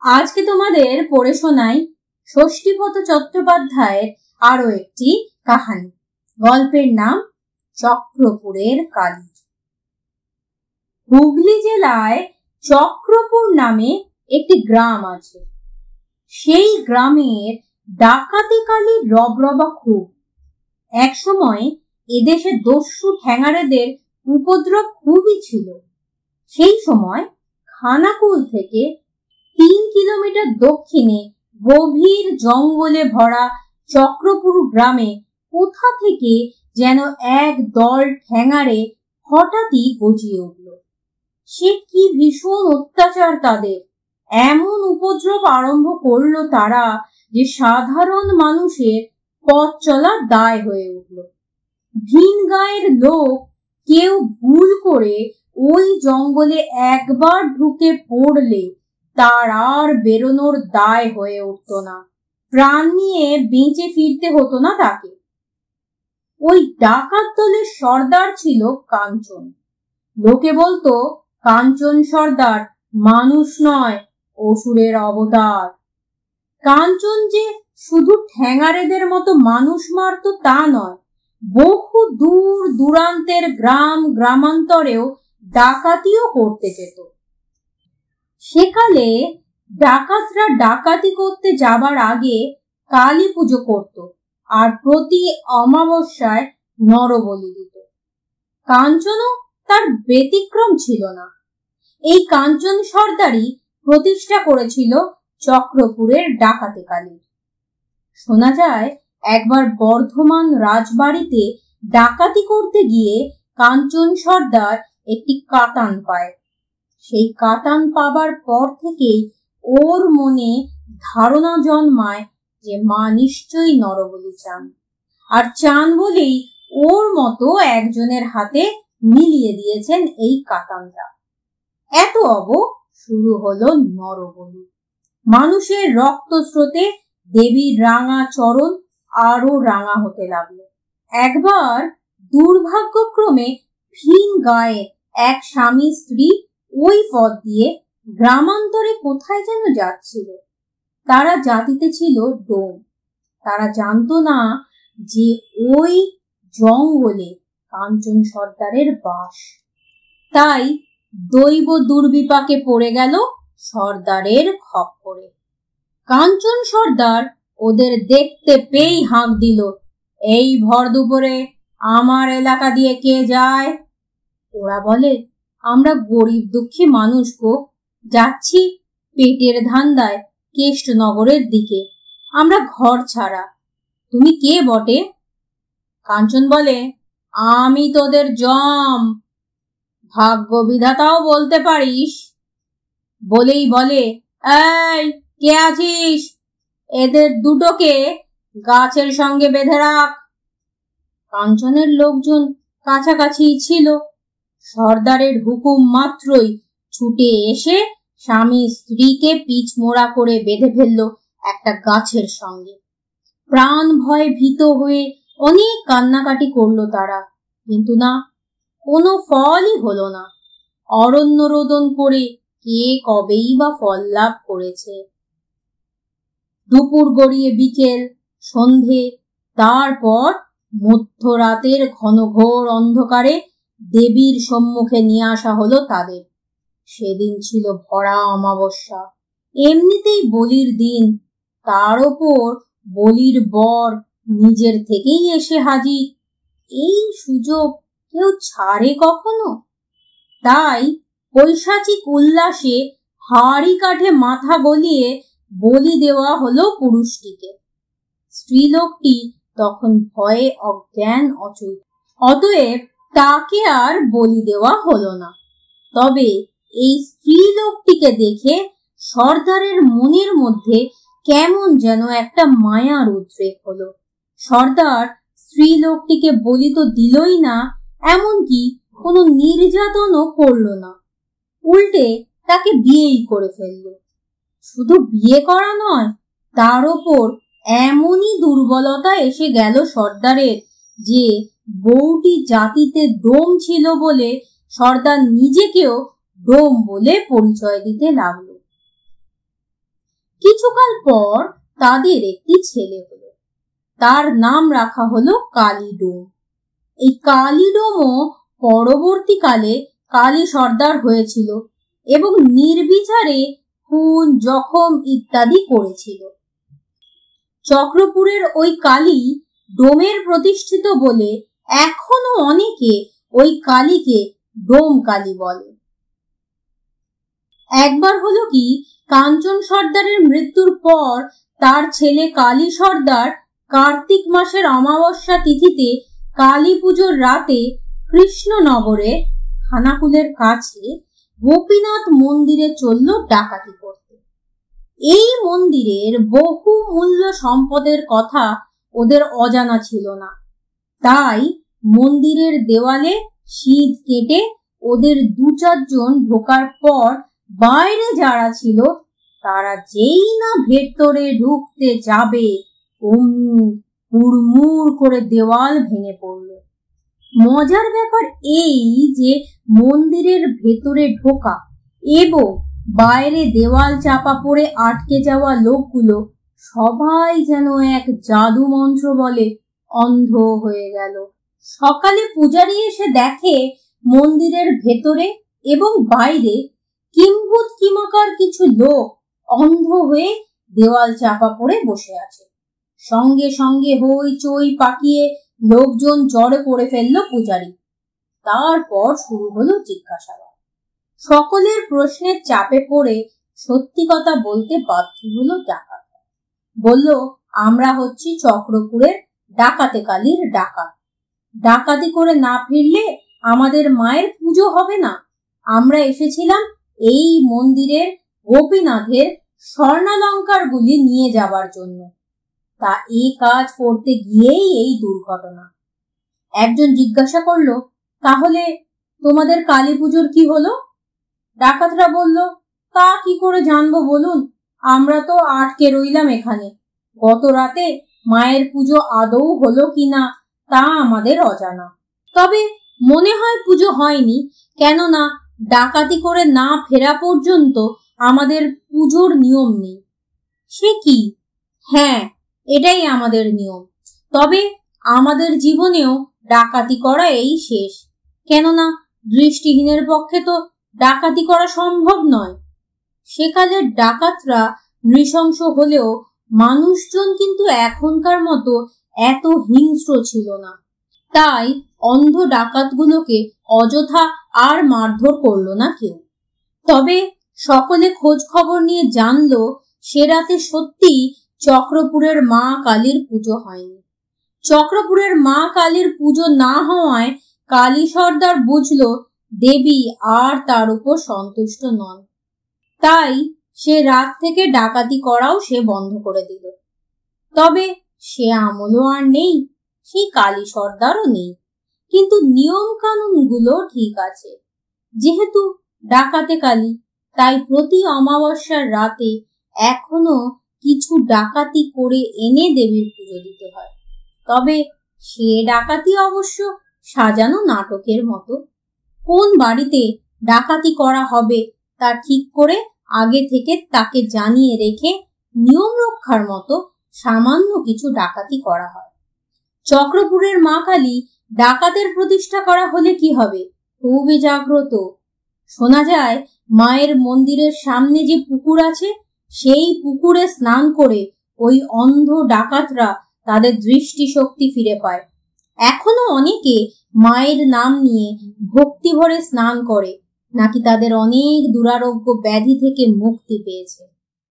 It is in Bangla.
আজকে তোমাদের পড়ে শোনাই ষষ্ঠীপত চট্টোপাধ্যায়ের আরও একটি কাহানি। গল্পের নাম চক্রপুরের কালী। হুগলি জেলায় চক্রপুর নামে একটি গ্রাম আছে। সেই গ্রামের ডাকাতি কালী রবরবা খুব। একসময় এদেশে দস্যু ঠ্যাঙারেদের উপদ্রব খুবই ছিল। সেই সময় খানাকুল থেকে তিন কিলোমিটার দক্ষিণে গভীর জঙ্গলে ভরা চক্রপুর গ্রামে কোথা থেকে যেন এক দল ঠ্যাঙারে হঠাৎই গজিয়ে উঠল। সে কি ভীষণ অত্যাচার তাদের। এমন উপদ্রব আরম্ভ করল তারা যে সাধারণ মানুষের পথ চলা দায় হয়ে উঠল। ভিন গায়ের লোক কেউ ভুল করে ওই জঙ্গলে একবার ঢুকে পড়লে তার আর বেরোনোর দায় হয়ে উঠত না। প্রাণ নিয়ে বেঁচে ফিরতে হতো না তাকে। ওই ডাকাত দলের সর্দার ছিল কাঞ্চন। লোকে বলতো, কাঞ্চন সর্দার মানুষ নয়, অসুরের অবতার। কাঞ্চন যে শুধু ঠ্যাঙারেদের মতো মানুষ মারত তা নয়, বহু দূর দূরান্তের গ্রাম গ্রামান্তরেও ডাকাতিও করতে যেত সেকালে ডাকাতরা ডাকাতি করতে যাবার আগে কালী পুজো করত আর প্রতি অমাবস্যায় নরবলি দিত। কাঞ্চনও তার ব্যতিক্রম ছিল না। এই কাঞ্চন সর্দারই প্রতিষ্ঠা করেছিল চক্রপুরের ডাকাতে কালীর শোনা যায়, একবার বর্ধমান রাজবাড়িতে ডাকাতি করতে গিয়ে কাঞ্চন সর্দার একটি কাতান পায়। সেই কাতান পাবার পর থেকেই ওর মনে ধারণা জন্মায় যে মা নিশ্চয়ই নরবলি চান। আর চান বলেই ওর মতো একজনের হাতে মিলিয়ে দিয়েছেন এই কাতানটা এত অব শুরু হলো নরবলি। মানুষের রক্ত স্রোতে দেবীর রাঙা চরণ আরও রাঙা হতে লাগল। একবার দুর্ভাগ্যক্রমে ভিন গায়ে এক স্বামী স্ত্রী ওই পথ দিয়ে গ্রামান্তরে কোথায় যেন যাচ্ছিল। তারা জাতিতে ছিল ডোম। তারা জানতো না যে ওই জঙ্গলে কাঞ্চন সর্দারের বাস। তাই দৈব দুর্বিপাকে পড়ে গেল সর্দারের খপ্পরে কাঞ্চন সর্দার ওদের দেখতে পেয়েই হাঁক দিল, এই ভর দুপুরে আমার এলাকা দিয়ে কে যায়? ওরা বলে আমরা গরিব দুঃখী মানুষ গো, যাচ্ছি পেটের ধান্দায় কেষ্টনগরের দিকে। আমরা ঘর ছাড়া। তুমি কে বটে? কাঞ্চন বলে, আমি তোদের জম। ভাগ্য বিধাতাও বলতে পারিস। বলেই বলে, এই, কে আছিস? এদের দুটোকে গাছের সঙ্গে বেঁধে রাখ। কাঞ্চনের লোকজন কাছাকাছি ছিল। সর্দারের হুকুম মাত্রই ছুটে এসে স্বামী স্ত্রীকে পিচ মোড়া করে বেঁধে ফেলল একটা গাছের সঙ্গে। প্রাণ ভয়ে ভীত হয়ে অনেক কান্নাকাটি করল তারা, কিন্তু না, কোনো ফলই হলো না। অরণ্য রোদন করে কে কবেই বা ফল লাভ করেছে। দুপুর গড়িয়ে বিকেল, সন্ধে, তারপর মধ্যরাতের ঘনঘোর অন্ধকারে দেবীর সম্মুখে নিয়ে আসা হলো তাদের। সেদিন ছিল ভরা অমাবস্যা। এমনিতেই বলির দিন। তার ওপর বলির বর নিজের থেকেই এসে হাজির। এই সুযোগ কেউ ছাড়ে কখনো? তাই পৈশাচিক উল্লাসে হাড়ি কাঠে মাথা গলিয়ে বলি দেওয়া হলো পুরুষটিকে। স্ত্রীলোকটি তখন ভয়ে অজ্ঞান অচল অতএব তাকে আর বলি দেওয়া হলো না। তবে এই স্ত্রীলোকটিকে দেখে সর্দারের মনের মধ্যে কেমন যেন একটা মায়ার উদ্রেক হলো। সর্দার স্ত্রীলোকটিকে বলি তো দিলই না, এমনকি কোনো নির্যাতনও করল না। উল্টে তাকে বিয়েই করে ফেলল। শুধু বিয়ে করা নয়, তার ওপর এমনই দুর্বলতা এসে গেল সর্দারের যে বউটি জাতিতে ডোম ছিল বলে সর্দার নিজেকেও ডোম বলে পরিচয় দিতে লাগল। কিছুকাল পর তাদের একটি ছেলে হলো। তার নাম রাখা হলো কালিডোম। এই কালিডোমও পরবর্তীকালে কালী সর্দার হয়েছিল এবং নির্বিচারে খুন, জখম ইত্যাদি করেছিল। চক্রপুরের ওই কালী ডোমের প্রতিষ্ঠিত বলে এখনও অনেকে ওই কালীকে ডোম কালী বলে। একবার হলো কি, কাঞ্চন সর্দারের মৃত্যুর পর তার ছেলে কালী সর্দার কার্তিক মাসের অমাবস্যা তিথিতে কালী পুজোর রাতে কৃষ্ণনগরে খানাকুলের কাছে গোপীনাথ মন্দিরে চলল ডাকাতি করতে। এই মন্দিরের বহু মূল্য সম্পদের কথা ওদের অজানা ছিল না। তাই মন্দিরের দেওয়ালে শীত কেটে ওদের দু চারজন ঢোকার পর বাইরে যারা ছিল, তারা যেই না ভেতরে ঢুকতে যাবে করে দেওয়াল ভেঙে পড়ল। মজার ব্যাপার এই যে মন্দিরের ভেতরে ঢোকা এবং বাইরে দেওয়াল চাপা পড়ে আটকে যাওয়া লোকগুলো সবাই যেন এক জাদু মন্ত্র বলে অন্ধ হয়ে গেল। সকালে পূজারি এসে দেখে মন্দিরের ভেতরে এবং বাইরে কিম্ভূত কিমাকার কিছু লোক অন্ধ হয়ে দেওয়াল চাপা পড়ে বসে আছে। সঙ্গে সঙ্গে হই চই পাকিয়ে লোকজন জড়ে পড়ে ফেলল পূজারি। তারপর শুরু হলো জিজ্ঞাসাবাদ। সকলের প্রশ্নের চাপে পড়ে সত্যি কথা বলতে বাধ্য হলো ডাকাত বলল, আমরা হচ্ছি চক্রপুরের ডাকাতে কালীর ডাকাত। ডাকাতি করে না ফিরলে আমাদের মায়ের পুজো হবে না। আমরা এসেছিলাম এই মন্দিরের গোপীনাথের স্বর্ণালঙ্কার গুলি নিয়ে যাবার জন্য। তা এই কাজ করতে গিয়েই এই দুর্ঘটনা। একজন জিজ্ঞাসা করল, তাহলে তোমাদের কালী পুজোর কি হলো? ডাকাতরা বলল, তা কি করে জানব বলুন? আমরা তো আটকে রইলাম এখানে। গত রাতে মায়ের পুজো আদৌ হলো কিনা তা আমাদের অজানা। তবে মনে হয় পুজো হয়নি, কেননা ডাকাতি করে না ফেরা পর্যন্ত আমাদের পুজোর নিয়ম নেই। সে কি? হ্যাঁ এটাই আমাদের নিয়ম। তবে আমাদের জীবনেও ডাকাতি করা এই শেষ। কেননা দৃষ্টিহীনের পক্ষে তো ডাকাতি করা সম্ভব নয়। সেকালের ডাকাতরা নৃশংস হলেও মানুষজন কিন্তু এখনকার মতো এত হিংস্র ছিল না। তাই অন্ধ ডাকাতগুলোকে অযথা আর মারধর করল না কেউ। তবে সকলে খোঁজ খবর নিয়ে জানলো, সে রাতে সত্যি চক্রপুরের মা কালীর পুজো হয়নি। চক্রপুরের মা কালীর পুজো না হওয়ায় কালী সর্দার বুঝল দেবী আর তার উপর সন্তুষ্ট নন। তাই সে রাত থেকে ডাকাতি করাও সে বন্ধ করে দিল। তবে সে আমলও আর নেই, সেই কালী সর্দারও নেই। কিন্তু নিয়ম কানুনগুলো ঠিক আছে। যেহেতু ডাকাতে কালী, তাই প্রতি অমাবস্যার রাতে এখনও কিছু ডাকাতি করে এনে দেবীর পুজো দিতে হয়। তবে সে ডাকাতি অবশ্য সাজানো নাটকের মতো। কোন বাড়িতে ডাকাতি করা হবে তা ঠিক করে আগে থেকে তাকে জানিয়ে রেখে নিয়ম রক্ষার মতো সামান্য কিছু ডাকাতি করা হয়। চক্রপুরের মা কালী ডাকাতের প্রতিষ্ঠা করা হলে কি হবে? খুবই জাগ্রত। শোনা যায়, মায়ের মন্দিরের সামনে যে পুকুর আছে, সেই পুকুরে স্নান করে ওই অন্ধ ডাকাতরা তাদের দৃষ্টি শক্তি ফিরে পায়। এখনও অনেকে মায়ের নাম নিয়ে ভক্তি ভরে স্নান করে। নাকি তাদের অনেক দুরারোগ্য ব্যাধি থেকে মুক্তি পেয়েছে।